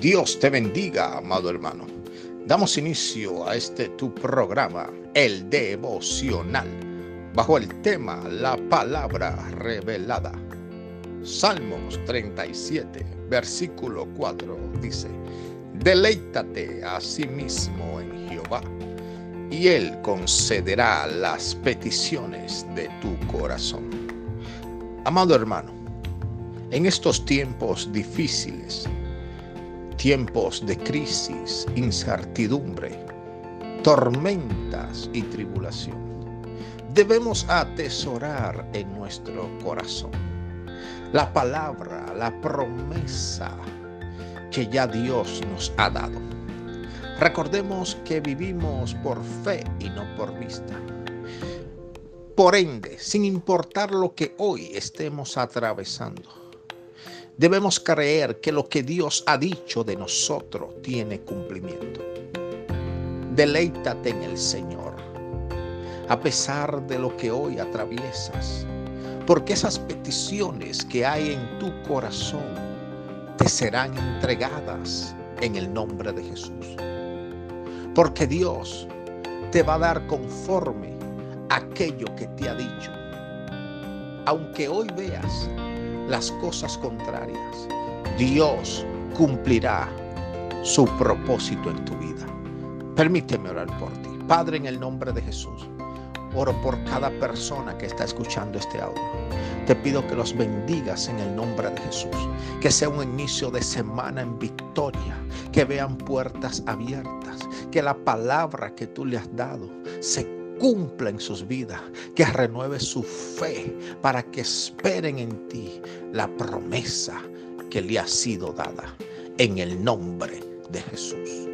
Dios te bendiga, amado hermano. Damos inicio a este tu programa, el devocional, bajo el tema La palabra revelada. Salmos 37, versículo 4 dice, Deleítate a sí mismo en Jehová, y Él concederá las peticiones de tu corazón. Amado hermano, en estos tiempos difíciles, tiempos de crisis, incertidumbre, tormentas y tribulación, debemos atesorar en nuestro corazón la palabra, la promesa que ya Dios nos ha dado. Recordemos que vivimos por fe y no por vista. Por ende, sin importar lo que hoy estemos atravesando, Debemos creer que lo que Dios ha dicho de nosotros tiene cumplimiento. Deleítate en el Señor, a pesar de lo que hoy atraviesas, porque esas peticiones que hay en tu corazón te serán entregadas en el nombre de Jesús. Porque Dios te va a dar conforme aquello que te ha dicho. Aunque hoy veas las cosas contrarias, Dios cumplirá su propósito en tu vida. Permíteme orar por ti. Padre, en el nombre de Jesús, oro por cada persona que está escuchando este audio. Te pido que los bendigas en el nombre de Jesús. Que sea un inicio de semana en victoria. Que vean puertas abiertas. Que la palabra que tú le has dado se cumpla en sus vidas, que renueve su fe para que esperen en ti la promesa que le ha sido dada en el nombre de Jesús.